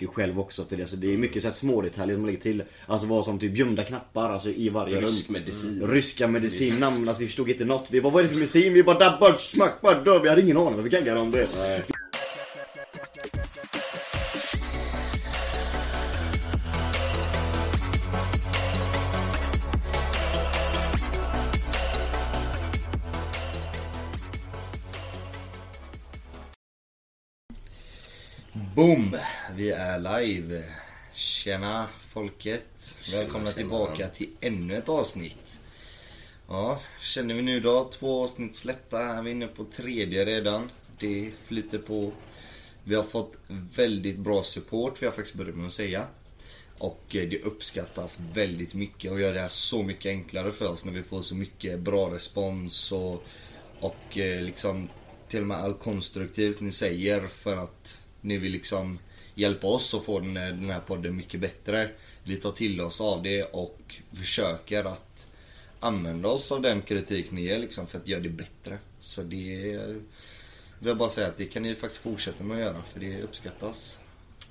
mycket själv också för det, alltså, det är mycket så här små detaljer som lägger till. Alltså vad som typ gömda knappar alltså i varje rum. Rysk medicin. Ryska medicin, namn, alltså vi förstod inte något. Vi bara, vad är det för medicin? Vi bara dabbar, smack, bara dör. Vi hade ingen aning vad vi gaggade om det. Boom! Vi är live. Tjena folket. Välkomna tjena. tillbaka till ännu ett avsnitt. Ja, känner vi nu då? Två avsnitt släppta. Är vi inne på tredje redan. Det flyter på. Vi har fått väldigt bra support, vill jag faktiskt börja med att säga. Och eh, det uppskattas väldigt mycket och gör det här så mycket enklare för oss när vi får så mycket bra respons och, och eh, liksom till och med allt konstruktivt ni säger för att ni vill liksom hjälpa oss att få den här, den här podden mycket bättre. Vi tar till oss av det och försöker att använda oss av den kritik ni ger liksom för att göra det bättre. Så det är, vill jag bara säga att det kan ni faktiskt fortsätta med att göra för det uppskattas.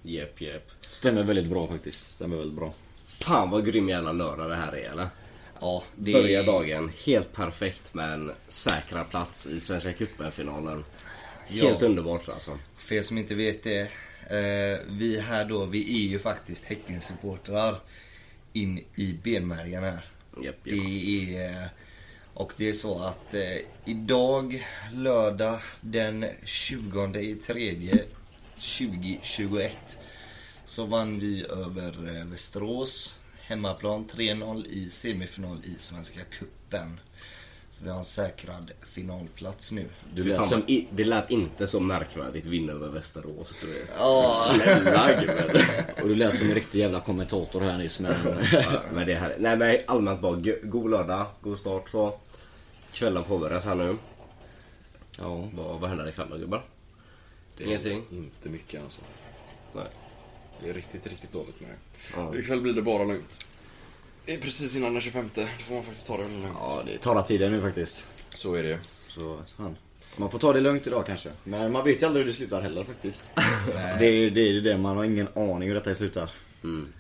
Jep, jep. Stämmer väldigt bra faktiskt. Stämmer väldigt bra. Fan vad grym jävla lördag det här är eller? Ja, det Börjar dagen helt perfekt med en säkra plats i Svenska cupen-finalen. Helt Ja. underbart alltså. För er som inte vet det. Eh, vi här då, vi är ju faktiskt Häckensupportrar in i benmärgen här. Jep, Det jep. är... Och det är så att eh, idag, lördag den 20 i tredje 2021 så vann vi över eh, Västerås hemmaplan 3-0 i semifinal i Svenska Cupen. Så vi har en säkrad finalplats nu. Du lät fan, som... i, det lät inte så märkvärdigt vinna över Västerås du vet. Ja. Snälla gud. Och du lät som en riktig jävla kommentator här nyss men... Men det är härligt. Nej men allmänt bara go- god lördag, god start så. Kvällen påbörjas här nu. ja. Vad, vad händer ikväll då gubbar? Ingenting? Inte mycket alltså. Nej. Det är riktigt, riktigt dåligt med det. Ja. Ikväll blir det bara lugnt. Det är precis innan den 25. Då får man faktiskt ta det lugnt. Ja, det tar tiden nu faktiskt. Så är det ju. Så, fan. Man får ta det lugnt idag kanske. Men man vet ju aldrig hur det slutar heller faktiskt. Det är ju det, är ju det, man har ingen aning hur detta slutar. Mm.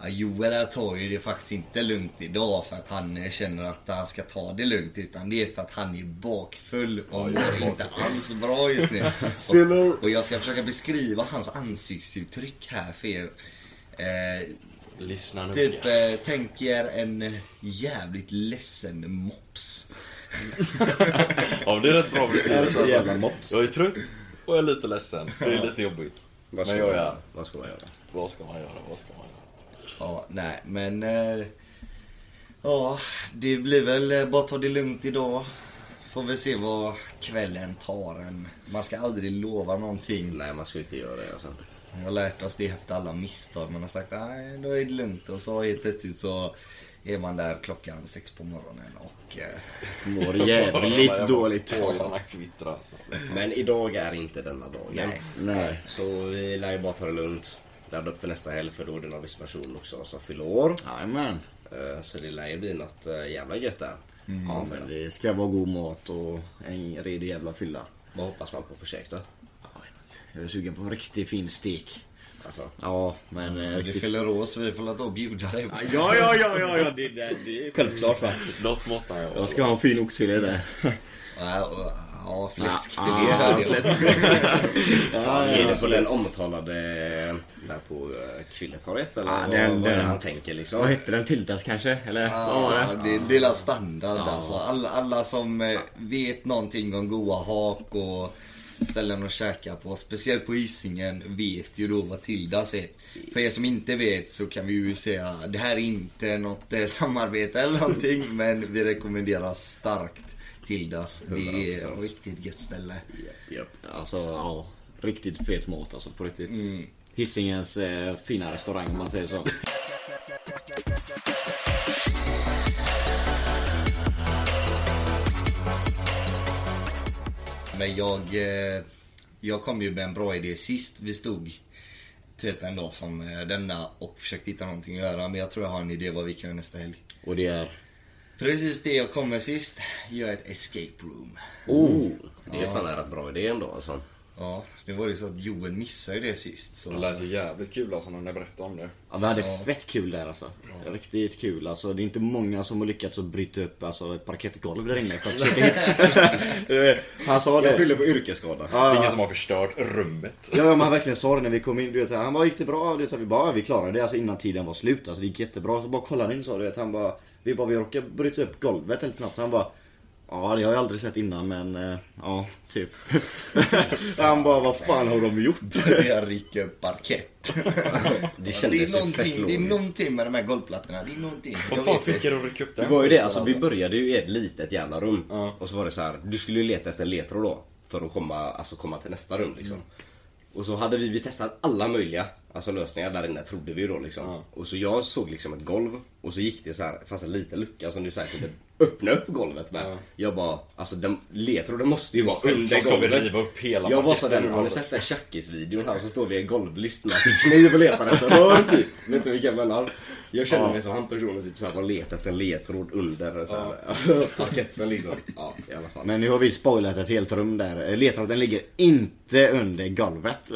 Ja, Joel tar ju det faktiskt inte lugnt idag för att han känner att han ska ta det lugnt utan det är för att han är bakfull och mår inte alls bra just nu. Och, och jag ska försöka beskriva hans ansiktsuttryck här för er. Eh, Lyssna nu. typ eh, tänk er en eh, jävligt ledsen mops. Ja det är rätt bra beskrivet jävla alltså. mops. Jag är trött och jag är lite ledsen. Det är lite jobbigt. Vad ska, Men jag man, är- vad ska man göra? Vad ska man göra? Vad ska man göra? Ja, nej men... Eh, ja, det blir väl eh, bara ta det lugnt idag. Får vi se vad kvällen tar en. Man ska aldrig lova någonting. Nej man ska inte göra det alltså. Jag har lärt oss det efter alla misstag. Man har sagt nej, då är det lugnt. Och så helt plötsligt så är man där klockan sex på morgonen och... Eh, Mår jävligt dåligt. Tårarna kvittrar alltså. Men idag är inte denna dagen. Nej. Nej. Så vi lär ju bara ta det lugnt. Ladda upp för nästa helg för då är det någon viss person också som fyller år. Jajamän. Eh, Så det lär ju bli något eh, jävla gött där. Ja men det ska vara god mat och en redig jävla fylla. Vad hoppas man på för käk då? Jag är sugen på en riktigt fin stek. Alltså, Ja men... eh, du riktigt... fyller år så vi får låta bjuda dig. Ja ja ja ja ja det, det, det är självklart va. Något måste han göra. Jag ska ha en fin oxfilé där. Ja, fläskfilé Ah, hörde jag. fan, är det på den omtalade eh, där på uh, Kvilletorget eller Ja, vad, den- vad är det den- han tänker liksom? Vad hette den? Tiltas kanske? Eller? Ja, det, det är la standard Ja. alltså. Alla, alla som eh, vet någonting om goa hak och ställen att käka på, speciellt på Hisingen, vet ju då vad Tildas är. För er som inte vet så kan vi ju säga, det här är inte något eh, samarbete eller någonting, men vi rekommenderar starkt Tildas. Det är ett riktigt gött ställe. Japp, japp. Alltså ja. Riktigt fet mat alltså på riktigt. Mm. Hisingens eh, fina restaurang om man säger så. Men jag, eh, jag kom ju med en bra idé sist vi stod typ en dag som eh, denna och försökte hitta någonting att göra. Men jag tror jag har en idé vad vi kan göra nästa helg. Och det är... Precis det jag kom med sist. Gör ett escape room. Oh! Det är fan en rätt bra idé ändå alltså. Ja, det var ju så att Joel missade ju det sist. Så... Det lät ju jävligt kul alltså när ni berättade om det. Ja, vi hade Ja. fett kul där alltså. Riktigt kul alltså. Det är inte många som har lyckats att bryta upp alltså, ett parkettgolv där inne. För att. Han sa Jag det. skyller på yrkesskada. Det är ingen Ja, som har förstört rummet. ja, men han verkligen sa det när vi kom in. Du vet, han bara, gick det bra? Du vet, vi bara, ja, vi klarade det alltså innan tiden var slut. Alltså det gick jättebra. Så bara kollade in så du vet, han bara, vi bara, vi råkade bryta upp golvet lite snabbt. Han bara, ja det har jag aldrig sett innan men eh, ja, typ. han bara, vad fan har de gjort? Börjar rycka upp parkett. Det det, kändes är ju fett någonting, det är någonting med de här golvplattorna. Det är någonting. Vad fan fick er att rycka upp Det den var ju det, alltså vi började ju i ett litet jävla rum. Ja. Och så var det så här, du skulle ju leta efter en ledtråd då. För att komma, alltså komma till nästa rum liksom. Och så hade vi, vi testat alla möjliga alltså lösningar där inne trodde vi ju då liksom. Ja. Och så jag såg liksom ett golv och så gick det så här, fanns en liten lucka som du säger kunde öppna upp golvet med. Ja. Jag bara, alltså den ledtråden måste ju vara under Självklart ska vi golvet. riva upp hela Jag var så den, har ni golvet. sett den Chuckis-videon här så står vi i golvlist med sin kniv och letar efter rör typ. Vet du vilka jag menar? Jag känner Ja. mig som han personen typ såhär, man letar efter en ledtråd under så här, alltså, parketten liksom. Ja, i alla fall. Men nu har vi spoilat ett helt rum där. Eh, Ledtråden ligger inte under golvet.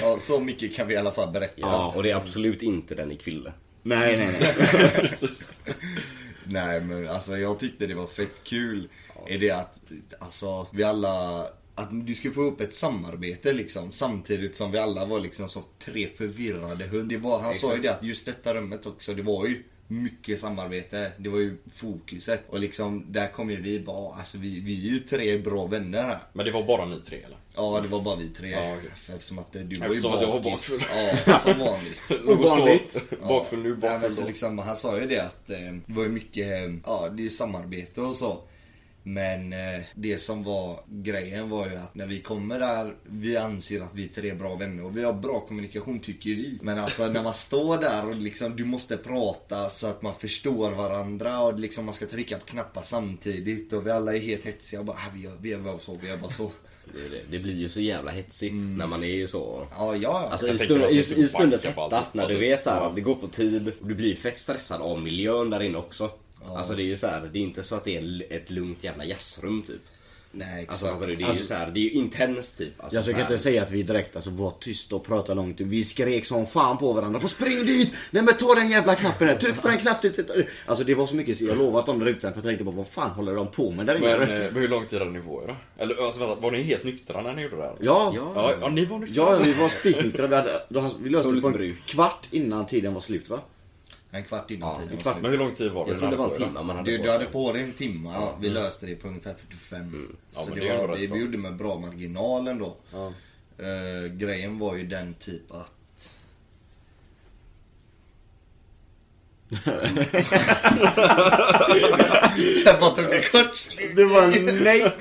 Ja, så mycket kan vi i alla fall berätta. Ja, och det är absolut inte den i Kville. Nej, nej, nej. Nej men alltså jag tyckte det var fett kul. Är det att, alltså vi alla, att du ska få upp ett samarbete liksom. Samtidigt som vi alla var liksom så tre förvirrade hund. Det var, han sa ju Exakt. det att just detta rummet också, det var ju mycket samarbete. Det var ju fokuset. Och liksom där kom ju vi bara, alltså vi, vi är ju tre bra vänner här. Men det var bara ni tre eller? Ja det var bara vi tre. Ja. För Eftersom att du var ju att jag var bakis. bakfull. Ja, som vanligt. Ovanligt. Bakfull nu, Ja, men bakfull så liksom, han sa ju det att eh, det var ju mycket, eh, ja det är samarbete och så. Men eh, det som var grejen var ju att när vi kommer där, vi anser att vi är tre bra vänner och vi har bra kommunikation tycker vi. Men alltså när man står där och liksom du måste prata så att man förstår varandra och liksom man ska trycka på knappar samtidigt och vi alla är helt hetsiga och bara ah, vi gör, vi gör bara så, vi gör bara så. Det, det, det blir ju så jävla hetsigt när man är ju så Ja, ja. Alltså i, stund, i, i stundens hetta, när du vet så här, att det går på tid och du blir fett stressad av miljön där inne också. Ja. Alltså det är ju så här, det är inte så att det är ett lugnt jävla jazzrum typ. Nej exakt. Alltså fattar du? det är ju Alltså- så här, det är ju intensst typ. Alltså, Jag ska inte säga att vi direkt alltså, var tysta och pratade långt. Vi skrek som fan på varandra. Få spring dit! Nej men ta den jävla knappen där. Tryck på den knappen. Alltså det var så mycket jag lovade att de där ute. För jag tänkte bara vad fan håller de på med där inne? Men, eh, men hur lång tid hade ni på er då? Eller alltså vänta, var ni helt nyktra när ni gjorde det här? Ja. Ja. Ja, ja ni var nyktra? Ja, vi var spiknyktra. Vi, hade, då, vi löste det på en bruk. kvart innan tiden var slut va? En kvart innan Ja, tiden en var kvart. Men hur lång tid var det Jag tror det var en timme man hade Du, på du hade på dig en timme, ja. vi löste det på ungefär 45. Ja, så men det det var, bra. vi gjorde med bra marginal ändå. Ja. Eh, grejen var ju den typ att... Jag bara tog det kort. Det var nej.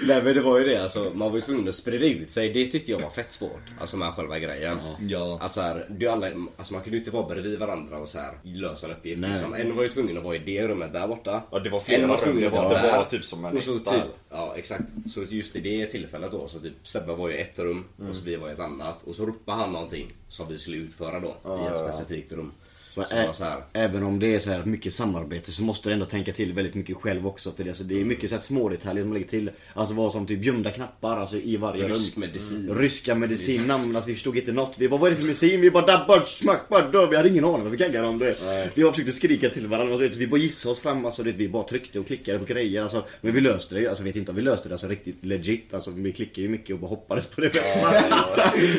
Nej men det var ju det alltså, man var ju tvungen att sprida ut sig. Det tyckte jag var fett svårt. Alltså med själva grejen. Ja. Alltså, här, det är alla, alltså man kunde ju inte vara bredvid varandra och så här, lösa en uppgift. Liksom. En var ju tvungen att vara i det rummet där borta. Ja, det var En flera var rum. tvungen Det att var, det var typ som en Och så typ, ja exakt. Så just i det tillfället då så typ Sebbe var ju i ett rum och så vi var i ett annat. Och så ropade han någonting som vi skulle utföra då i Ja, ett specifikt rum. Ä- så här, Även om det är så här mycket samarbete så måste du ändå tänka till väldigt mycket själv också. För det, alltså, det är mycket så här små detaljer som lägger till. Alltså vad som typ gömda knappar alltså, i varje rysk rum. medicin. Ryska medicin, namn, alltså, vi förstod inte något. Vi bara, vad är det för medicin? Vi bara dabbar, smack, bara dör. Vi hade ingen aning vad vi gaggade om det. Vi bara försökte skrika till varandra. Alltså, vi bara gissade oss fram, alltså, vi bara tryckte och klickade på grejer. Alltså, men vi löste det ju. Alltså, vet inte om vi löste det alltså, riktigt legit. Alltså, vi klickade ju mycket och bara hoppades på det bästa.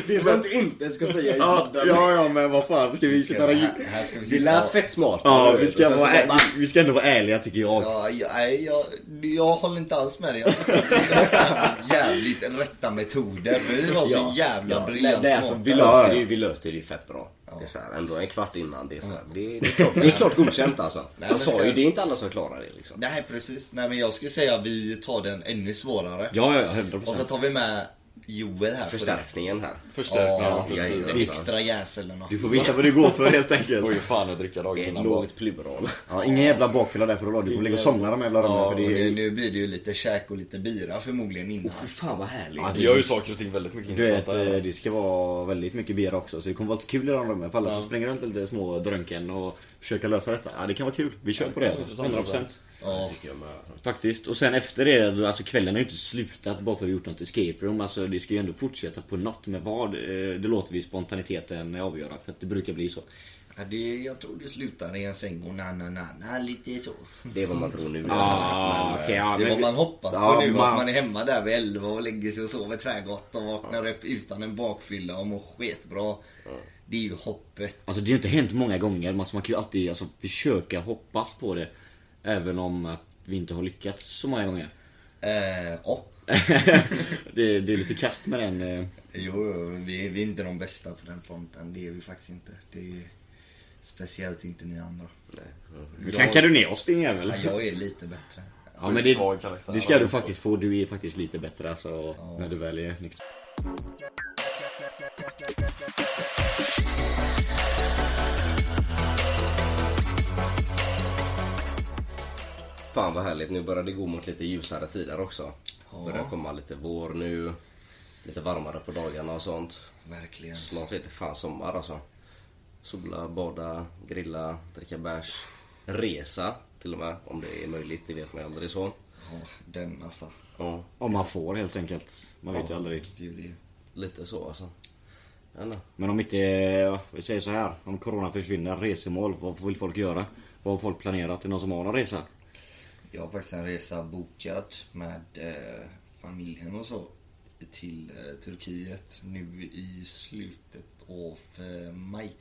Det är sånt du inte ska säga i ja, ja, ja, men vad fan. Ska vi sitta Här? Här ska vi Det lät och- fett smart. Ja, vi ska, vara, bara, vi ska ändå vara ärliga tycker jag. Ja, jag, nej, jag, jag håller inte alls med dig. Jag tycker det jävligt rätta metoder. Vi var så jävla ja, briljant nej, alltså, smarta. vi, löste det, ju- vi löste det ju fett bra. Det är så här, ändå en kvart innan. Det är, så här, det, det, är klart, det är klart godkänt alltså. Nej, Jag sa ju, det är inte alla som klarar det liksom. Nej precis. Nej men jag skulle säga att vi tar den ännu svårare. Ja, ja, 100 Och så tar vi med Joel här. Förstärkningen här. det. Förstärkning, Ja, ja, precis. den extra jäseln. Du får visa vad du går för helt enkelt. fan att dricka dagen innan lågt plural. Ja, ingen jävla bakfylla där för då. Du får ligga och somna de jävla rummen. Ja, för det är, nu blir det ju lite käk och lite bira förmodligen innan. Fy fan vad härligt. Ja, Det gör ju saker och ting väldigt mycket du vet, intressanta. eh, det ska vara väldigt mycket bira också. Så det kommer vara lite kul i de rummen. För alla som springer runt lite små drunken och försöker lösa detta. Ja, det kan vara kul. Vi kör på det. intressant, 100%. Ja. Det tycker jag med. Faktiskt. Och sen efter det, alltså kvällen har ju inte slutat bara för att vi gjort något escape room. Alltså det ska ju ändå fortsätta på något. Men vad? eh, Det låter vi spontaniteten avgöra. För att det brukar bli så. Ja, det, jag tror det slutar i en säng och na na na na lite så. Det är vad man tror nu. Ah, eh, okej, ja, det är vad man hoppas Ja, på nu. man- Att man är hemma där vid 11 och lägger sig och sover tvärgott och vaknar upp utan en bakfylla och mår skitbra. Det är ju hoppet. Alltså det har ju inte hänt många gånger. Man, man kan ju alltid alltså, försöka hoppas på det. Även om att vi inte har lyckats så många gånger. Eh, ja. det, det är lite kast med den. eh. Jo, jo, vi, vi är inte de bästa på den fronten. Det är vi faktiskt inte. Det är speciellt inte ni andra. nej. Nu klankar du ner oss din jävel. Ja, jag är lite bättre. Ja men det, det ska du faktiskt få. Du är faktiskt lite bättre alltså. Ja. När du väl är nykter. Fan vad härligt, nu börjar det gå mot lite ljusare tider också. Ja. Börjar komma lite vår nu. Lite varmare på dagarna och sånt. Verkligen. Snart är det fan sommar alltså. Sola, bada, grilla, dricka bärs. Resa till och med om det är möjligt, det vet man ju aldrig så. Ja, den alltså. Ja, Om man får helt enkelt. Man vet ju aldrig. Det är ju det. Lite så alltså. Eller? Men om inte, ja, vi säger så här. Om corona försvinner, resemål. Vad vill folk göra? Vad har folk planerat? Är det någon som har någon resa? Jag har faktiskt en resa bokad med eh, familjen och så till eh, Turkiet nu i slutet av eh, maj.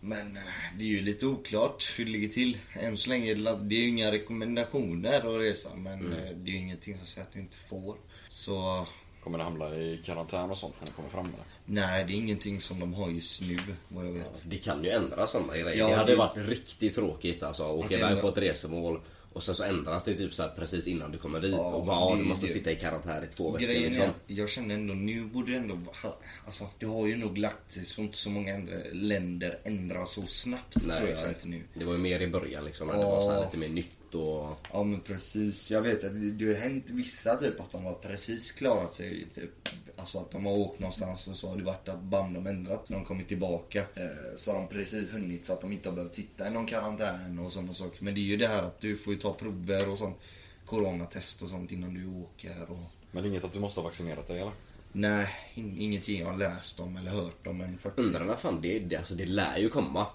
Men eh, det är ju lite oklart hur det ligger till. Än så länge det, är ju inga rekommendationer att resa men eh, det är ju ingenting som säger att du inte får. Så Kommer ni hamna i karantän och sånt när ni kommer fram det? nej, det är ingenting som de har just nu vad jag vet. Det kan ju ändras sådana grejer. Ja, det hade det- varit riktigt tråkigt alltså. Åka det iväg på ett resemål och sen så ändras det typ så precis innan du kommer dit. Ja, och bara, det du måste det. sitta i karantän i två veckor Grejen liksom. är, jag känner ändå, nu borde ändå Alltså, det har ju nog lagt sig så inte så många andra länder ändrar så snabbt tror jag nej. inte nu. Det var ju mer i början liksom. När det var så lite mer nytt och... Ja men precis, jag vet att det, det har hänt vissa typ att de har precis klarat sig typ. Alltså att de har åkt någonstans och så har det varit att band de ändrat när de kommit tillbaka. Eh, så har de precis hunnit så att de inte har behövt sitta i någon karantän och sådana saker. Men det är ju det här att du får ju ta prover och sånt. Coronatest och sånt innan du åker och Men det är inget att du måste ha vaccinerat dig eller? Nej, in, ingenting jag har läst om eller hört om men faktiskt. Undrar när fan det, det, alltså det lär ju komma.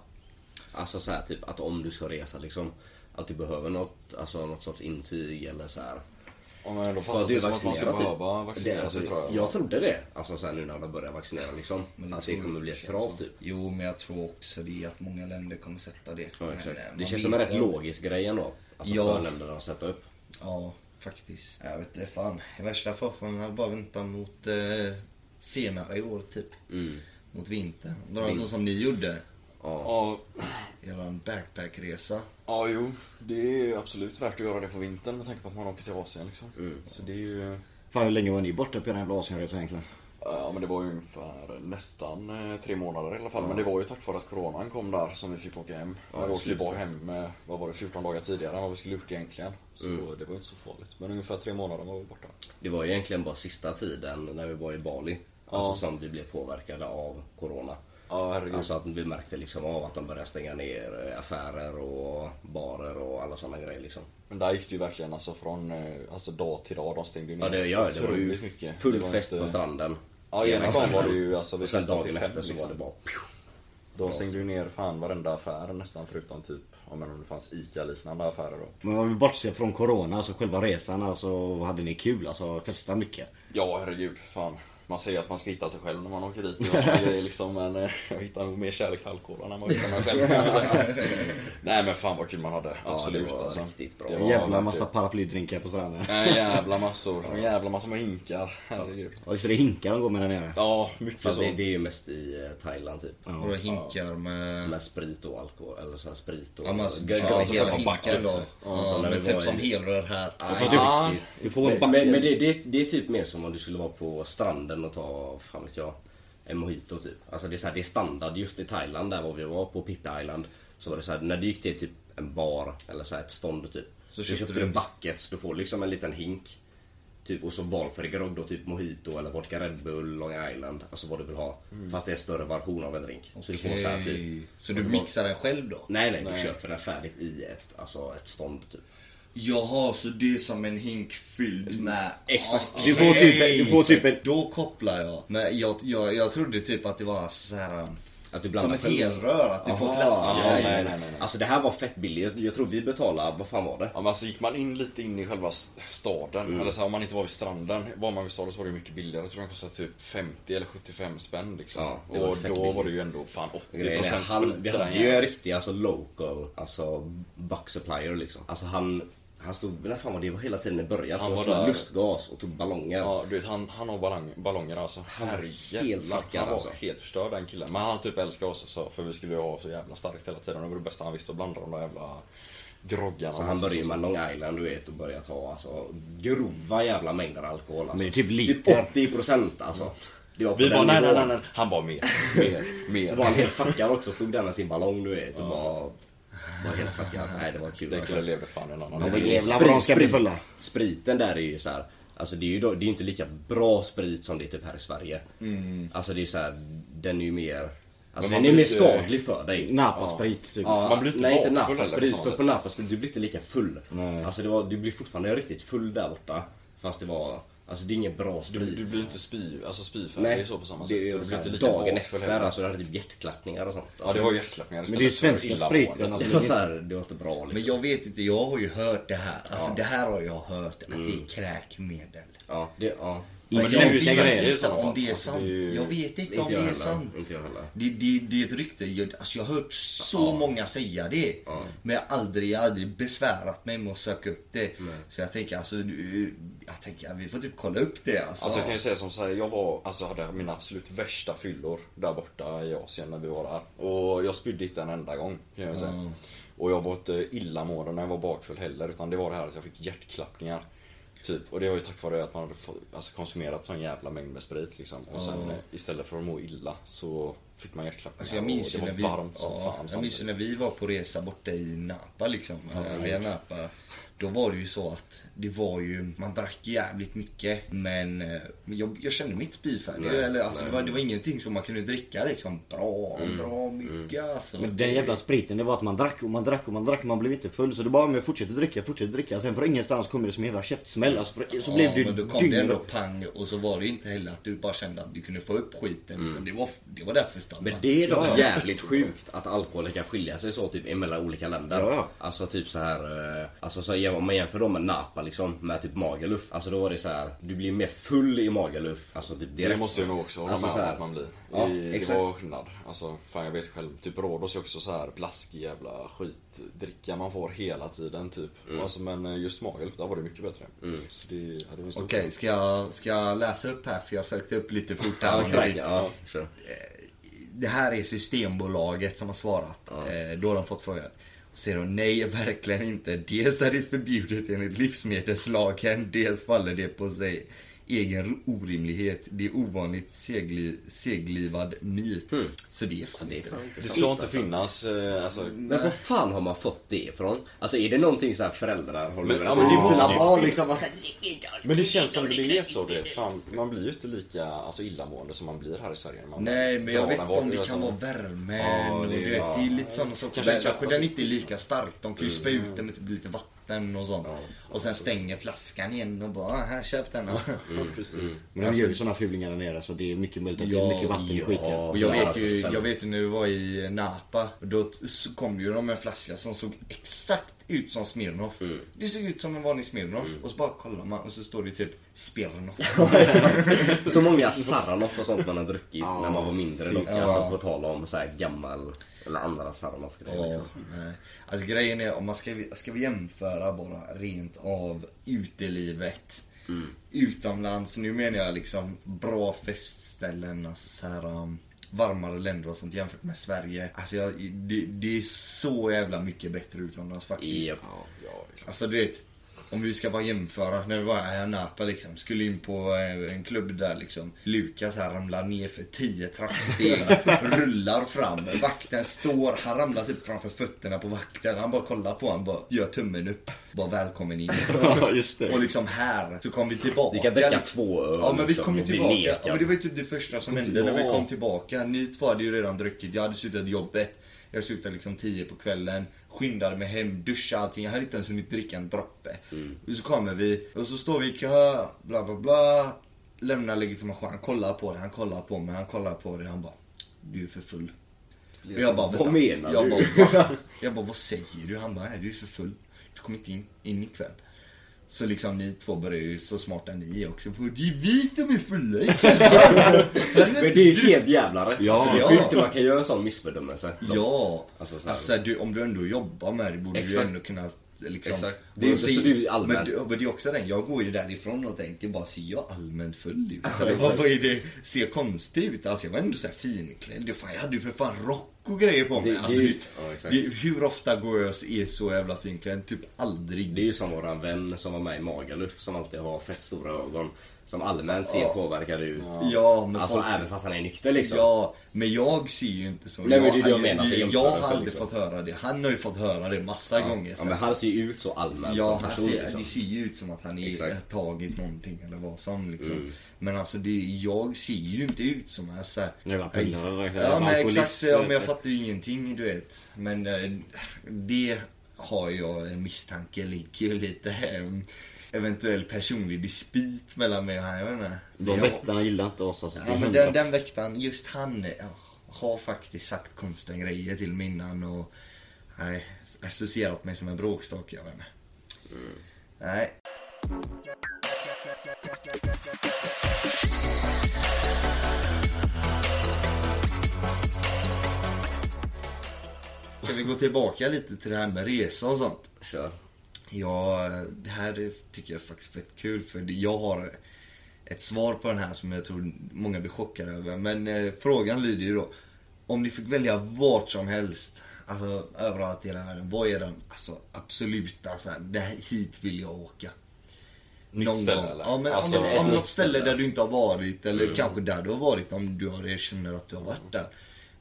Alltså så här typ att om du ska resa liksom. Att du behöver något, alltså något sorts intyg eller så här. Om man ändå För fattar det som att man ska typ. behöva vaccinera Det, alltså, sig tror jag. Jag trodde det. Alltså så här nu när de börjar vaccinera liksom. Men det att det kommer bli ett krav typ. Jo men jag tror också det att många länder kommer sätta det. Ja, Men, eh, Det känns som en rätt logisk grej ändå. Alltså Ja. för länderna att sätta upp. Ja, faktiskt. Jag vet inte fan. I värsta fall får man bara vänta mot eh, senare i år typ. Mm. Mot vintern. Dra så som ni gjorde. Ja. Ja, Er backpackresa. ja, jo. Det är ju absolut värt att göra det på vintern med tanke på att man åker till Asien liksom. Mm. Så det är ju... Fan hur länge var ni borta på den jävla Asienresan egentligen? Ja men det var ju ungefär nästan eh, tre månader i alla fall. Men det var ju tack vare att coronan kom där som vi fick åka hem. Ja, Ja, vi åkte ju bara hem vad var det, 14 dagar tidigare än vad vi skulle gjort egentligen. Så Mm. det var ju inte så farligt. Men ungefär tre månader var vi borta. Det var ju egentligen bara sista tiden när vi var i Bali. Ja. Alltså som vi blev påverkade av Corona. Ja herregud. Alltså att vi märkte liksom av att de började stänga ner eh, affärer och barer och alla sådana grejer liksom. Men där gick det ju verkligen alltså från eh, alltså dag till dag. De stängde ju ner Ja det, ja, det var ju mycket. Full var fest inte- på stranden. Ja ena dagen var det ju alltså vi Och sen dagen efter så var liksom. det bara pju. De stängde ju ner fan varenda affär nästan förutom typ om det fanns ICA-liknande affärer då. Men om vi bortser från corona, alltså själva resan, alltså hade ni kul? Alltså festa mycket? Ja herregud, fan. Man säger att man ska hitta sig själv när man åker dit. Det är liksom, men eh, jag hittar nog mer kärlek till alkoholen än jag hittar mig själv. Nej men fan vad kul man hade. Ja, Absolut det var alltså. riktigt bra. Det En var jävla massa paraplydrinkar på stranden. En jävla massor. En jävla massa med hinkar. Herregud. Ja just det, är hinkar de går med där nere. Ja, mycket Fast så. det, det är ju mest i eh, Thailand typ. Och Ja. då hinkar med... Med sprit och alkohol, eller så här sprit och... Ja men alltså, G- ja, alltså hela hinken då. Ja, men typ som helrör här. Ja. Du får en Men, backe. men, men det, det, det är typ mer som om du skulle vara på stranden och ta, fan vet jag, en mojito typ. Alltså det är, så här, det är standard just i Thailand där var vi var på Pippi Island. Så var det så här, när du gick till typ en bar eller så här ett stånd typ. Så Så köpte, köpte du du- en buckets, du får liksom en liten hink. Typ och så valfri grogg då, typ mojito eller vodka Red Bull, Long Island. Alltså vad du vill ha. Fast det är en större version av en drink. Så du får så här typ. Så du mixar den själv då? Nej nej, du Nej. köper den färdigt i ett, alltså ett stånd typ. Jaha, så det är som en hink fylld med... Exakt. Ja, Du får typ, okej. du får typ en... Då kopplar jag. Men jag, jag, jag trodde typ att det var så här. um, Att du Som blandar ett själv. helrör, att du får Aha, flaskor. ja, nej, nej, nej. Alltså det här var fett billigt. Jag, jag tror vi betalade, vad fan var det? Ja men alltså gick man in lite in i själva st- staden, Mm. eller så här, om man inte var vid stranden, var man vid staden så var det mycket billigare. Jag tror den kostade typ 50 eller 75 spänn liksom. Ja, det var och fett då billigt. var det ju ändå fan 80% Grejen är, han, sprit vi den hade ju en jäveln. riktig alltså local, alltså buck supplier liksom. Alltså han, han stod, när fan var det? Var hela tiden i början. Han Så var han där. lustgas och tog ballonger. Ja du vet han, han har ballong, ballonger alltså. Han var Herrejävlar. helt fuckad, Han var alltså. helt förstörd den killen. Men han typ älskar oss så, för vi skulle ju ha så jävla starkt hela tiden. Det var det bästa han visste att blanda de där jävla groggarna. Så han började med Long Island du vet och började ta alltså grova jävla mängder alkohol alltså. Men det är typ liter. Typ 80% alltså. Det var på Vi bara nej nej nej nej. Han bara mer, mer, mer. Så var han helt fuckad också, stod där med sin ballong du vet och bara var helt fuckad. Nej det var kul Den alltså. levde fan en annan Men det är jävlar vad de ska bli fulla. Spriten där är ju så här. Alltså det är ju då, det är inte lika bra sprit som det är typ här i Sverige. Alltså det är så här, den är ju mer Alltså den är mer skadlig för dig. Napa-sprit typ. Ja, Man blir inte nej inte bakfull Napa heller på sprit, samma för på Napa sprit du blir inte lika full. Nej. Alltså det var, du blir fortfarande riktigt full där borta. Fast det var, alltså det är ingen bra Du, sprit. du blir inte spy, alltså spyfärdig så på samma sätt. det är Du blir så inte lika dagen efter, heller. alltså det hade typ hjärtklappningar och sånt. Ja det var hjärtklappningar Men det är ju svenska spriten, alltså. Det var så här, det var inte bra liksom. Men jag vet inte, jag har ju hört det här. Alltså Ja. det här har jag hört, att det är kräkmedel. Ja, det, ja. Men jag vet inte om det är sant. det är ju- Jag vet inte om det är sant. Inte. Det, det, det är ett rykte. Jag, alltså jag har hört så Ja. många säga det. Ja. Men jag har aldrig, aldrig besvärat mig med att söka upp det. Så jag tänker alltså, jag tänker vi får typ kolla upp det alltså. Alltså jag kan ju säga som här, jag var, alltså hade mina absolut värsta fyllor där borta i Asien när vi var där. Och jag spydde inte en enda gång kan jag säga. Mm. Och jag var inte illamående när jag var bakfull heller utan det var det här att jag fick hjärtklappningar. Typ. Och det var ju tack vare att man hade fått, alltså, konsumerat sån jävla mängd med sprit liksom. Och sen eh, istället för att må illa så fick man hjärtklappningar. Alltså jag minns ju och det var vi, varmt som ja, fan jag minns ju när vi var på resa borta i Napa liksom. Ja, i Napa. Då var det ju så att det var ju, man drack jävligt mycket men eh, jag, jag kände mig inte spyfärdig. Eller, alltså, nej. det, var, det var ingenting som man kunde dricka liksom bra, Mm. bra mycket alltså. Men den jävla spriten det var att man drack och man drack och man drack och man blev inte full. Så det bara, men jag fortsätter dricka, fortsätter dricka. Sen från ingenstans kommer det som en jävla käftsmäll. Alltså, så blev det ju men då kom det ändå pang och så var det inte heller att du bara kände att du kunde få upp skiten. Utan det, var, det var därför stanna. Men det är dock Ja. jävligt sjukt att alkoholen kan skilja sig så typ emellan olika länder. Ja, ja. Alltså typ så här, eh, alltså så om man jämför då med Napa liksom med typ Magaluf. Alltså då var det så här, du blir mer full i Magaluf. Alltså typ direkt. Det måste jag nog också hålla Alltså med så om att man blir. Ja, det, det exakt. var skillnad. Alltså fan jag vet själv. Typ Rhodos är också så här blaskig jävla skitdricka man får hela tiden typ. Mm. Alltså men eh, just Magaluf, där var det mycket bättre. Så det, ja, det Okej, skillnad. ska, jag, ska jag läsa upp här? För jag sökte upp lite fort här. Ja, vill. ja, kör. Det här är Systembolaget som har svarat. Eh, då har de fått frågan. Säger hon nej, verkligen inte. Dels är det förbjudet enligt livsmedelslagen. Dels faller det på sig egen orimlighet. Det är ovanligt segli, seglivad myt. Mm. Så det är fan Det är fan det. inte Det sant, ska inte finnas, eh, alltså. Men var fan har man fått det ifrån? Alltså är det någonting så här föräldrar håller Men- med ja, men det sina ju- barn liksom? Bara så. Men det känns som det är så det. Fan, man blir ju inte lika alltså, illamående som man blir här i Sverige. Man Nej men jag vet inte om det kan vara värmen Ja, och det- ja. det är lite sådana saker. Kanske den är inte lika stark. De kan ju spä ut den med typ lite vatten och sånt. Ja. Och sen stänger flaskan igen och bara, "Ah, här köp den. Ja, precis. Men de gör ju såna fulingar där nere så det är mycket möjligt att det är mycket vatten i ja. skiten. Och jag vet ju, 100%. jag vet ju när vi var i Napa, då kom ju de med en flaska som såg exakt ut som Smirnoff. Mm. Det såg ut som en vanlig Smirnoff. Och så bara kollar man och så står det typ Smirnoff. Så många Saranoff och sånt man har druckit Ja. när man var mindre dock. Ja. Alltså på tal om så här gammal eller andra Saranoff grejer Ja, liksom. nej. Alltså grejen är om man ska, ska vi jämföra bara rent av utelivet utomlands. Nu menar jag liksom bra festställen, alltså så här um, varmare länder och sånt jämfört med Sverige. Alltså jag, det, det är så jävla mycket bättre utomlands faktiskt. Japp. Alltså du vet, om vi ska bara jämföra när vi var här i Napa liksom. Skulle in på eh, en klubb där liksom. Lukas här ramlar ner för 10 trappsteg. rullar fram. Vakten står, han ramlar typ framför fötterna på vakten. Han bara kollar på honom, bara gör tummen upp. Bara välkommen in. Ja just det. Och liksom här så kom vi tillbaka. Vi kan dricka liksom. två öl Ja men vi liksom, kom ju bli tillbaka. Ja, men det var ju typ det första som hände när vi kom tillbaka. Ni två hade ju redan druckit. Jag hade slutat jobbet. Jag slutade liksom 10 på kvällen, skyndade mig hem, duschade allting. Jag hade inte ens hunnit dricka en droppe. Och så kommer vi och så står vi i kö, bla bla bla. Lämnar legitimation, han kollar på det, han kollar på mig, han kollar på det. Han bara, du är för full. Och jag bara, Vad menar jag du? Bara, jag bara, vad säger du? Han bara, nej du är för full. Du kommer inte in, in ikväll. Så liksom ni två börjar ju så smarta ni är också. På, det är vi som är ikväll. Men det är ju helt jävla rätt. Ja. alltså, det är sjukt hur man kan göra en sån missbedömelse. Ja, Alltså, så alltså du, om du ändå jobbar med det borde du Exakt. ändå kunna liksom Exakt. Det är ju så det är allmänt. Men, det- men det är också den, jag går ju därifrån och tänker bara, ser jag allmänt full ut? Eller vad, vad är det, ser konstig ut? Alltså jag var ändå såhär finklädd, fan jag hade ju för fan rock och grejer på mig. Det- alltså, det, ja, det, hur ofta går jag är så jävla finklädd? Typ aldrig. Det är ju som våran vän som var med i Magaluf som alltid har fett stora ögon. Som allmänt ser Ja. påverkad ut. Ja, men Alltså folk- även fast han är nykter liksom. Ja, men jag ser ju inte så. Nej, men det är det jag menar, Jag, jag har aldrig liksom. fått höra det. Han har ju fått höra det massa gånger. Ja, men han ser ju ut så allmänt Ja, han person ser, liksom. det ser ju ut som att han är, har tagit någonting eller vad som liksom. Mm. Men alltså det, jag ser ju inte ut som en såhär... Jävla verkligen. Ja men exakt, ja, men jag fattar ju ingenting du vet. Men eh, det har jag en misstanke ligger lite eh, eventuell personlig dispyt mellan mig och han. Jag vet inte. De väktarna gillar inte oss alltså. Ja men den, den väktaren, just han har faktiskt sagt konstiga grejer till mig innan och nej, associerat mig som en bråkstake, jag vet inte. Nej. Ska vi gå tillbaka lite till det här med resa och sånt? Kör. Ja, det här är- tycker jag är faktiskt fett kul för jag har ett svar på den här som jag tror många blir chockade över. Men eh, frågan lyder ju då. Om ni fick välja vart som helst, alltså överallt i hela världen. Vad är den alltså, absoluta så här, det här, hit vill jag åka? Nytt ställe, eller? Ja men Alltså, om, om något ställe där du inte har varit eller kanske där du har varit om du har, känner att du har varit där.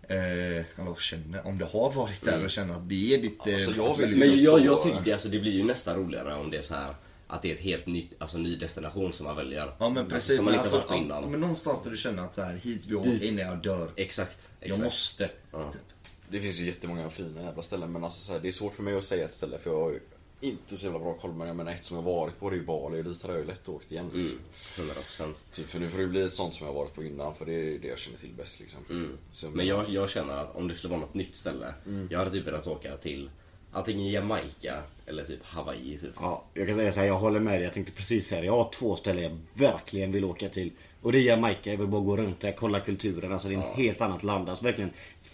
Eh, eller känner, om du har varit där och känner att det är ditt... eh, Alltså, jag vill Men jag, jag tycker det, alltså, det blir ju nästan roligare om det är så här att det är ett helt nytt, alltså ny destination som man väljer. Ja men Alltså, precis, som man inte alltså, varit innan. men någonstans där du känner att så här, hit vill jag åka innan jag dör. Exakt, Jag exakt. måste. Ja. Det finns ju jättemånga fina jävla ställen men alltså så här, det är svårt för mig att säga ett ställe för jag inte så jävla bra koll men jag menar ett som jag varit på det är ju Bali och dit hade jag ju lätt åkt igen. Mm, Liksom. 100%. Typ, för nu får det bli ett sånt som jag varit på innan för det är det jag känner till bäst liksom. Så, Men jag, jag känner att om det skulle vara något nytt ställe, jag hade typ velat åka till antingen Jamaica eller typ Hawaii typ. Ja, jag kan säga så här, jag håller med dig. Jag tänkte precis här. Jag har två ställen jag verkligen vill åka till. Och det är Jamaica. Jag vill bara gå runt där, kolla kulturen. Alltså det är ett helt annat land. Alltså verkligen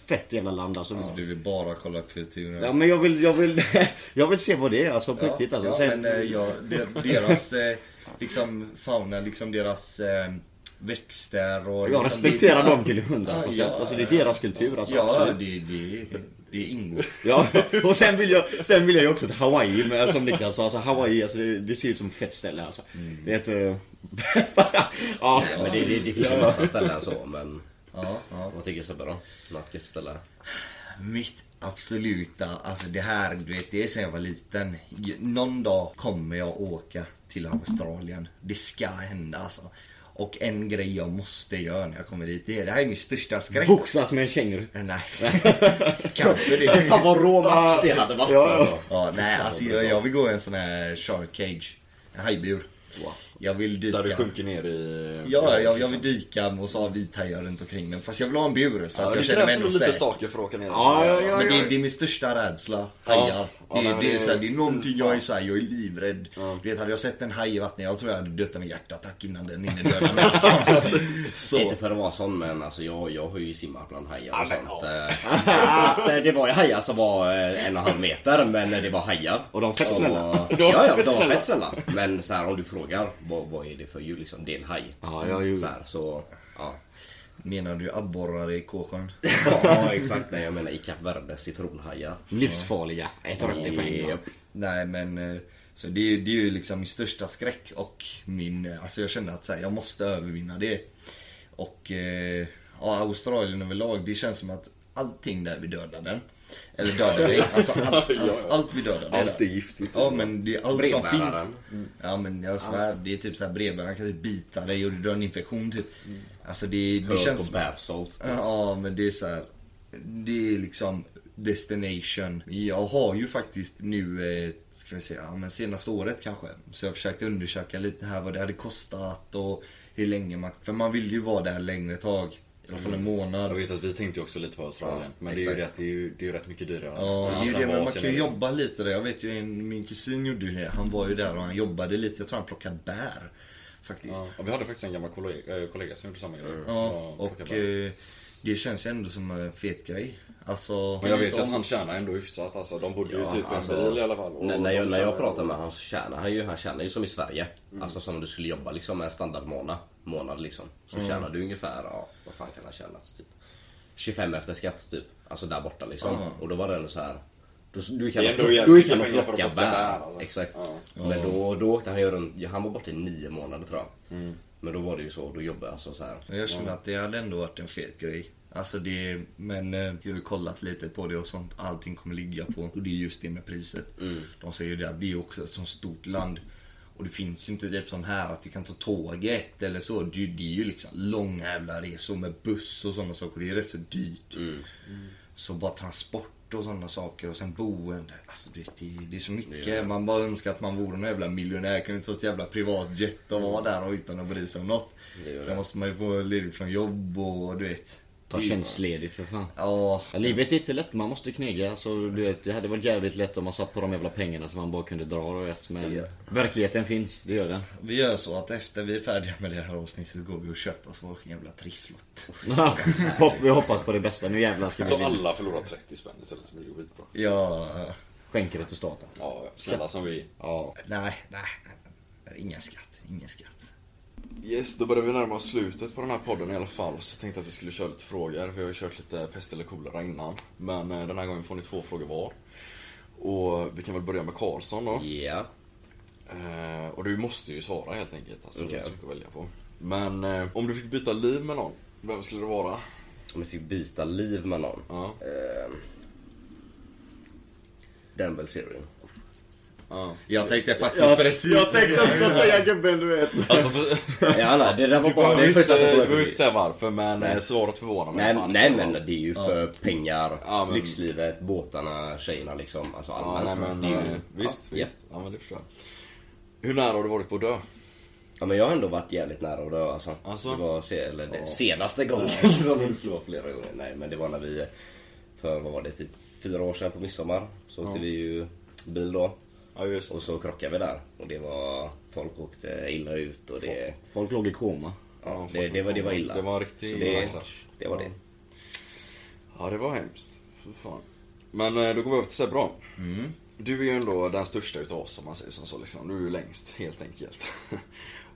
fett jävla land alltså. Du vill bara kolla kulturen. Ja men jag vill, jag vill, jag vill se vad det är alltså på Ja, riktigt alltså. ja, Sen- men eh, ja, de, deras eh, liksom fauna, liksom deras eh, växter och... jag liksom, respekterar det- dem till 100%. Ja, ja. alltså det är deras kultur alltså. Ja, absolut. det, det, det ingår. Ja, och sen vill jag, sen vill jag ju också till Hawaii men som Niklas sa, alltså Hawaii alltså det, det ser ut som ett fett ställe alltså. Det är ett... ja, Nej, men det, det, det finns ju massa ställen så men Ja, ja. vad tycker Sebbe då? Något gött ställe? Mitt absoluta, alltså det här, du vet, det är sen jag var liten. Någon dag kommer jag åka till Australien. Det ska hända alltså. Och en grej jag måste göra när jag kommer dit, det är, det här är min största skräck. boxas med en känguru. Nej, kanske det. Fan vad Roma... Det hade varit Ja, alltså. Ja, nej alltså jag, jag vill gå i en sån här shark cage. En hajbur. Jag vill dyka. Där du sjunker ner i... Ja, jag, jag liksom. vill dyka och så ha vithajar runt omkring men Fast jag vill ha en bur så Ja, att det jag känner mig krävs ändå nog lite säker. stake för att åka ner Ja, ja, ja. Men det, det är min största rädsla, hajar. Ja, det, nej, det, är det- så här, det är någonting jag är såhär, jag är livrädd. Ja. Du vet, hade jag sett en haj i vattnet, jag tror jag hade dött av en hjärtattack innan den hinner döda mig. Alltså. så. Inte för att vara sån men alltså jag, jag har ju simmat bland hajar och sånt. Eh, Fast eh, det var ju hajar som var eh, en och en halv meter men det var hajar. Och de fett snälla. Ja, ja, de var fett snälla. Men så här, om du frågar vad, vad är det för djur liksom? Det är en haj. Ja, jag ju... Så, här, så ja. Menar du abborrar i Kåsjön? ja, exakt. Nej, jag menar i Kap Verde citronhajar. Livsfarliga. I poäng. Japp. Nej men, eh, så det, det är ju liksom min största skräck och min, eh, alltså jag känner att så här, jag måste övervinna det. Och eh, ja, Australien överlag, det känns som att allting där vi dödar den. Eller dödar dig, alltså allt, allt, allt vi dödar det Allt är giftigt. Ja men det är allt som finns. Ja men jag svär, det är typ såhär brevbäraren kan typ bita dig och du dör en infektion typ. Alltså det, det Hör känns på bath salt. Ja men det är så här. Det är liksom destination. Jag har ju faktiskt nu, eh, ska vi säga, ja, men senaste året kanske. Så jag försökte undersöka lite här vad det hade kostat och hur länge man, för man vill ju vara där längre tag. I alla fall en månad. Jag vet att vi tänkte ju också lite på Australien. Ja, men det är, ju rätt, det, är ju, det är ju rätt mycket dyrare. Ja, det är Alltså, det, men man kan ju jobba lite där. Jag vet ju en, min kusin gjorde ju det. Han var ju där och han jobbade lite. Jag tror han plockade bär. Faktiskt. Ja, och vi hade faktiskt en gammal kollega, äh, kollega som gjorde samma grej. Ja, och bär. eh, det känns ju ändå som en fet grej. Alltså, Men jag vet ju om- att han tjänar ändå hyfsat. Alltså, de bodde ju Ja, typ i en alltså, bil i alla fall. och När, när, jag, när jag pratar med honom så tjänar han ju, han tjänar ju som i Sverige. Alltså som om du skulle jobba liksom med en standardmånad. Månad liksom. Så tjänar du ungefär, ja vad fan kan han tjäna? Typ 25 efter skatt typ. Alltså där borta liksom. Ja. Och då var det ändå så här. Då, du kan ändå då gick han och pengar för att plocka plocka bär. alltså. Exakt. Ja. Men då, då åkte han ju runt, han var borta i nio månader tror jag. Mm. Men då var det ju så, då jobbade jag alltså så här. Jag känner att det hade ändå varit en fet grej. Alltså det, men eh, jag har ju kollat lite på det och sånt. Allting kommer ligga på. Och det är just det med priset. Mm. De säger ju det att det är också ett sånt stort land. Och det finns ju inte typ som här att du kan ta tåget eller så. Det, det är ju liksom långa jävla resor med buss och sådana saker. Det är rätt så dyrt. Mm. Så bara transport och sådana saker och sen boende. Alltså det, det, det är så mycket. Är- Man bara önskar att man vore en jävla miljonär. Inte ta ett jävla privatjet och vara där och utan att bry sig om något. Sen måste man ju få ledigt från jobb och du vet. Ta Det är- tjänstledigt för fan. Ja. Ja, livet är inte lätt, man måste knega. Alltså, du vet, det hade varit jävligt lätt om man satt på de jävla pengarna så man bara kunde dra. Du vet. Men Ja. verkligheten finns, det gör den. Vi gör så att efter vi är färdiga med det här avsnittet så går vi och köper oss varsin jävla trisslott. Vi hoppas på det bästa, nu jävlar ska vi Så alla förlorar 30 spänn istället som blir skitbra. Ja, Skänker det till staten. Ja, snälla som vi. Ja. nej, nej, nej. Ingen skatt, ingen skatt. Yes, då börjar vi närma oss slutet på den här podden i alla fall. Så jag tänkte att vi skulle köra lite frågor. Vi har ju kört lite pest eller kolera innan. Men eh, den här gången får ni två frågor var. Och vi kan väl börja med Karlsson då. Ja. Eh, och du måste ju svara helt enkelt. Alltså, det mycket att välja på. Men eh, om du fick byta liv med någon, vem skulle det vara? Om jag fick byta liv med någon. Ja. Eh, Dan Bilzerian. Ja. Jag tänkte faktiskt Ja, precis jag tänkte också säga gubben du vet. Alltså, för, Ja, nej, det där var du bara behöver det första som du kom behöver upp. inte säga varför men Nej. nej. svaret förvånar mig. Nej, nej men det är ju för pengar, Ja, men- lyxlivet, båtarna, tjejerna liksom. Alltså Ja, allmänt. nej, men, är eh, ju, visst, ja, visst. Ja men det förstår jag. Hur nära har du varit på att dö? Ja men jag har ändå varit jävligt nära att dö alltså. Alltså? Det var se, eller det, senaste gången som det slår flera gånger. Nej men det var när vi, för vad var det, typ fyra år sedan på midsommar. Så åkte vi ju bil då. Ja just Och så krockade vi där. Och det var, folk åkte illa ut och det, Folk låg i koma. ja, det, det, var, det var illa. Det var en riktig det, krasch. det var Ja. det. Ja det var hemskt. För fan. Men eh, då går vi över till Sebbe. Mm. Du är ju ändå den största utav oss om man säger som så liksom. Du är ju längst helt enkelt.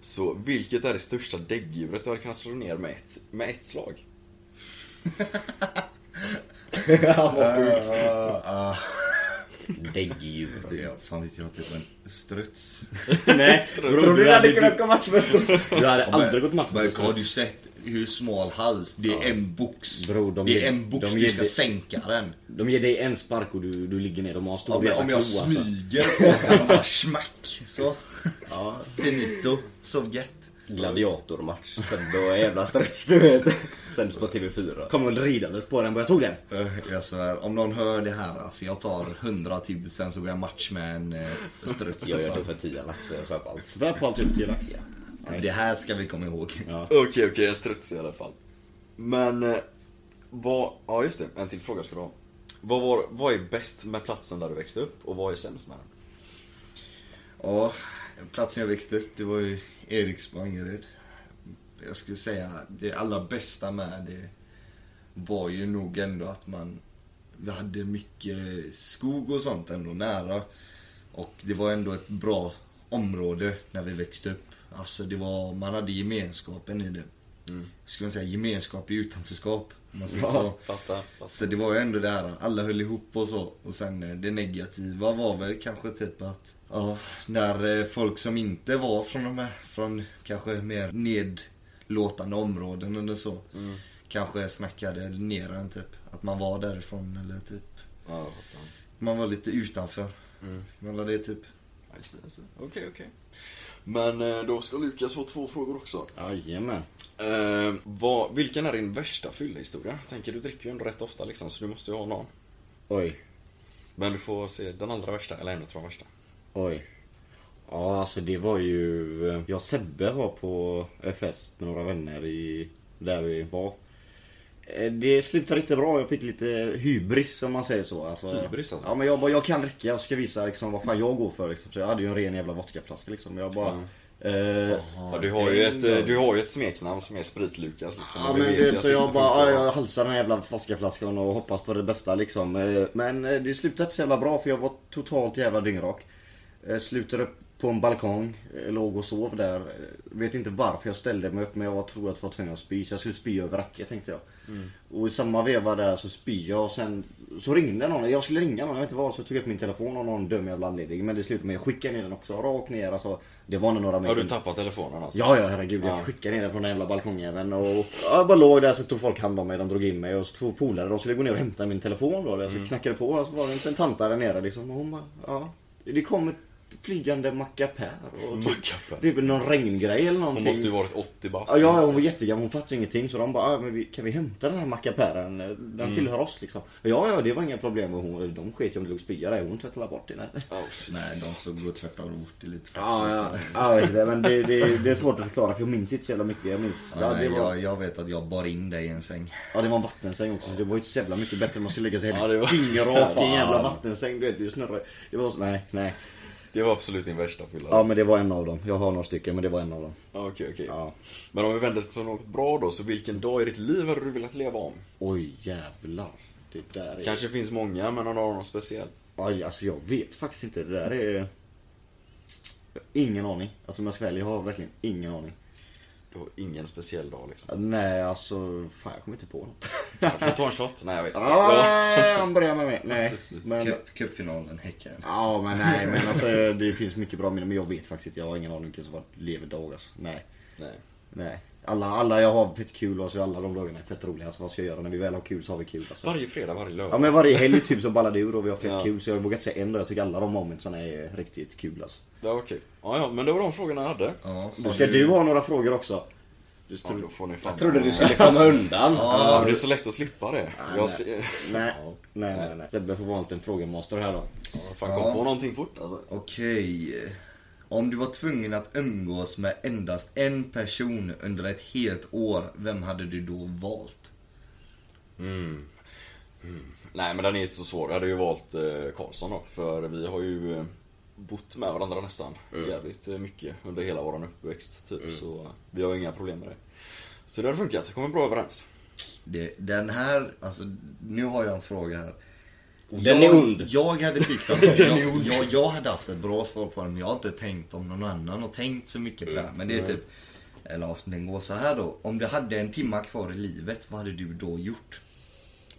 Så vilket är det största däggdjuret du hade kunnat slå ner med ett, med ett slag? Ah, ah. Däggdjur. Ja, fan vet jag, typ en struts. Nej, Tror du det hade kunnat gå match med struts? Du hade aldrig gått match Men med har du sett hur smal hals? Det är en box. Bro, de det ger- är en box, de du ger ska det- sänka den. De ger dig en spark och du, du ligger ner. De har en stor Ja, om jag klo, alltså. smyger på bara smack. Så. Ja. Finito. Sovjet. Gladiatormatch. Sebbe och en jävla struts du vet. Sänds på TV4. Kommer väl ridandes på den. Jag tog den. Eh, Jag svär, om någon hör det här, alltså jag tar 100 000 sen så går jag match med en uh, struts. Jag gör det för 10 lax så jag köper allt. Bär på allt upp till lax. Ja, Det här ska vi komma ihåg. Ja. Okej okej, jag struts i alla fall. Men eh, vad, ja just det, en till fråga ska du ha. Vad, var, vad är bäst med platsen där du växte upp och vad är sämst med den? Ja, platsen jag växte upp, det var ju Eriksbo, Angered. Jag skulle säga det allra bästa med det var ju nog ändå att man vi hade mycket skog och sånt ändå nära. Och det var ändå ett bra område när vi växte upp. Alltså det var, man hade gemenskapen i det. Ska man säga gemenskap i utanförskap. Om man säger så. fattar, fattar. Så det var ju ändå det här, alla höll ihop och så. Och sen eh, det negativa var väl kanske typ att, ja, när eh, folk som inte var från de här, från kanske mer nedlåtande områden eller så. Kanske snackade ner en typ. Att man var därifrån eller typ. Ja. Man var lite utanför. Mm. Man det typ. See. Okej okej. Men eh, då ska Lukas få två frågor också. Jajamän. Eh, vad, vilken är din värsta fyllehistoria? Jag tänker du dricker ju ändå rätt ofta liksom så du måste ju ha någon. Oj. Men du får se den allra värsta, eller en av de värsta. Oj. Ja alltså det var ju, jag och Sebbe var på fest med några vänner i, där vi var. Eh, Det slutade inte bra, jag fick lite hybris om man säger så. Alltså, Hybris, alltså? Ja men jag bara, jag kan dricka, jag ska visa liksom vad fan jag går för liksom. Så jag hade ju en ren jävla vodkaflaska liksom. Jag bara, eh, Ja, du, har ju ett, eh, du har ju ett smeknamn som är Sprit-Lukas liksom. Ja men det, så jag bara, jag halsar den här jävla vodkaflaskan och hoppas på det bästa liksom. Eh, Men eh, det slutade inte så jävla bra för jag var totalt jävla dyngrak. Eh, Slutade upp på en balkong, eh, låg och sov där. Vet inte varför jag ställde mig upp men jag tror att jag var tvungen att spy. Så jag skulle spy över racket tänkte jag. Och i samma veva där så spyr jag och sen så ringde någon. Jag skulle ringa någon, jag vet inte vad. Så jag tog upp min telefon av någon dum jävla anledning. Men det slutade med att jag skickade ner den också, rakt ner alltså. Det var nog några Har meter. du tappat telefonen alltså? Ja, ja herregud. Jag Ja. skickade ner den från den jävla balkongjäveln och ja, jag bara låg där så tog folk hand om mig. De drog in mig och så två polare de skulle gå ner och hämta min telefon då. Jag Mm. knackade på och så var det en tanta där nere liksom. Och hon bara, ja. Det kom ett flygande mackapär och typ, typ någon regngrej eller någonting. Hon måste ju varit 80 bast. Ja, ja, hon var jättegammal, hon fattade ingenting så de bara, ah, men vi, kan vi hämta den här mackapären? Den Mm. tillhör oss liksom. Ja, ja, det var inga problem och hon, de sket ju om det låg spya där, hon tvättade bort det. Nej. Ja, Nej, de stod och tvättade bort det lite Ja, ja, ja, jag vet inte, men det, det, det är svårt att förklara för jag minns inte så jävla mycket. Jag minns, Ja, ja, nej, det var, jag, jag vet att jag bar in dig i en säng. ja, det var en vattensäng också så det var ju inte så jävla mycket bättre än man skulle lägga sig Ja, helt dyngrak i en jävla vattensäng. Du vet, det snurrade. Det var så, nej, nej. Det var absolut din värsta fylla. Ja, men det var en av dem. Jag har några stycken, men det var en av dem. Ja, Okej, okej. Ja. Men om vi vänder till något bra då, så vilken dag i ditt liv hade du velat leva om? Oj, jävlar. Det där är... Kanske finns många, men om du har någon speciell? Aj, alltså jag vet faktiskt inte. Det där är... Ingen aning. Alltså om jag ska välja, jag har verkligen ingen aning. Du har ingen speciell dag liksom. Nej, alltså... Fan, jag kommer inte på något. Jag får ta en shot? Nej, jag vet inte. Ja, han börjar med mig. Nej. Precis. Men... Cup, cupfinalen, Häcken. Ja, men nej, men alltså det finns mycket bra minnen. Men jag vet faktiskt. Jag har ingen aning vilken som var lever dag alltså. Nej. Nej. Nej. Alla, alla jag har fett kul och så alla de dagarna är fett roliga. Alltså vad ska jag göra? När vi väl har kul så har vi kul alltså. Varje fredag, varje lördag. Ja men varje helg typ så ballar det ur och vi har fett Ja. kul. Så jag vågar inte säga en dag. Jag tycker alla de momentsarna är riktigt kul alltså. Ja, okej. Ja, ja, men det var de frågorna jag hade. Ja, Då ska du ha några frågor också. Du Ja, då får ni fan... Jag trodde du skulle komma undan. Ja, men det är så lätt att slippa det. Jag nej. ser... Nej, Ja. nej, nej, nej. Sebbe får vara en liten frågemaster här då. Ja, fan kom Ja. på någonting fort alltså. Okej. Om du var tvungen att umgås med endast en person under ett helt år, vem hade du då valt? Mm. Mm. Nej men den är inte så svår. Jag hade ju valt eh, Karlsson då. För vi har ju eh, bott med varandra nästan jävligt eh, mycket under hela våran uppväxt typ. Så eh, vi har inga problem med det. Så det har funkat. Vi kommer bra överens. Det, den här, alltså nu har jag en fråga här. Den jag, är ond. Jag hade tyckt att jag, jag, jag hade haft ett bra svar på den men jag har inte tänkt om någon annan och tänkt så mycket på det. Men det är typ, eller den går så här då. Om du hade en timma kvar i livet, vad hade du då gjort?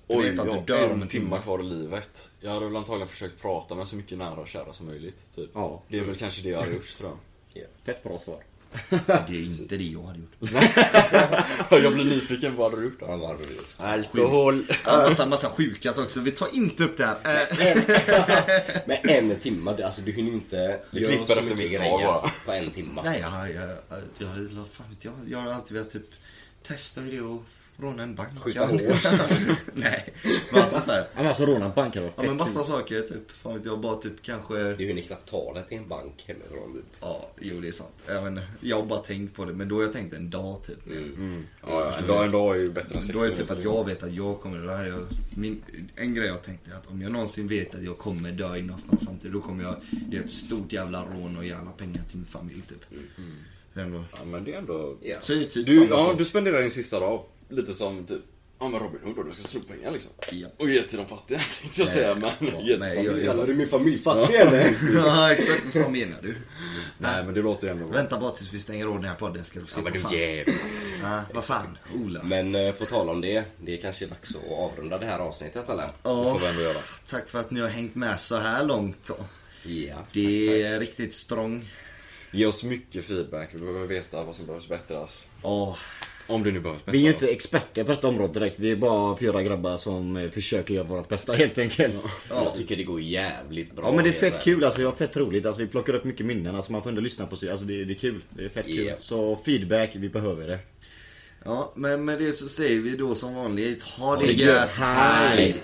Du Oj, vet att jag du dör om en timma kvar i livet. Jag hade väl antagligen försökt prata med så mycket nära och kära som möjligt. Typ. Ja. Det är väl kanske det jag hade gjort tror Fett bra svar. Det är inte det jag hade gjort. jag. blir nyfiken, vad hade du gjort då? Ja, du? Alkohol. Ja, massa, massa sjuka saker så vi tar inte upp det här. Men en timma, det- alltså du hinner inte Vi göra klipper efter mitt svar bara. på en timma. Nej, jag, jag, jag, jag, jag, jag, jag har alltid velat typ testa hur det är att råna en bank. Skjuta hål. Nej, massa så här. Ja men alltså råna en bank varit Ja men massa saker, typ, fan vet jag, bara typ kanske Du hinner knappt ta dig till en bank hemifrån. typ. Ja, jo det är sant. Men, jag har bara tänkt på det, men då har jag tänkt en dag typ. Mm. Ja, ja, en dag, en dag är ju bättre än 60 Då är det typ att jag vet att jag kommer dö. Jag, min, en grej jag tänkte är att om jag någonsin vet att jag kommer dö inom snar framtid, då kommer jag göra ett stort jävla rån och ge alla pengar till min familj typ. Ändå. Ja men det är ändå... Ja. Så typ Du, ja, du spenderar din sista dag lite som typ Ja men Robin Hood då, du ska slå pengar liksom. Ja. Och ge till de fattiga tänkte jag säga men Ja, ge till nej, familjen. jag- jag- Kallar du min familj fattig eller? ja exakt, vad fan menar du? Nej men det låter ju ändå bra. Vänta bara tills vi stänger av den här podden ska du se Ja men vad du fan. jävel. Ja, vad fan, Ola. Men eh, på tal om det, det är kanske dags att avrunda det här avsnittet eller? Det får Ja, vi ändå göra. tack för att ni har hängt med så här långt då. Ja. Det är riktigt strong. Ge oss mycket feedback, vi behöver veta vad som behövs bättras. Ja, om du nu behöver. Vi är ju inte experter på detta område direkt. Vi är bara fyra grabbar som eh, försöker göra vårt bästa helt enkelt. Ja. Jag tycker det går jävligt bra. Ja men det är fett med. kul alltså. Vi har fett roligt. Alltså, vi plockar upp mycket minnen. Alltså, man får ändå lyssna på sig. Alltså, det, det är kul. Det är fett yeah. kul. Så feedback, vi behöver det. Ja, men med det så säger vi då som vanligt. Ha, ha det gött. Hej!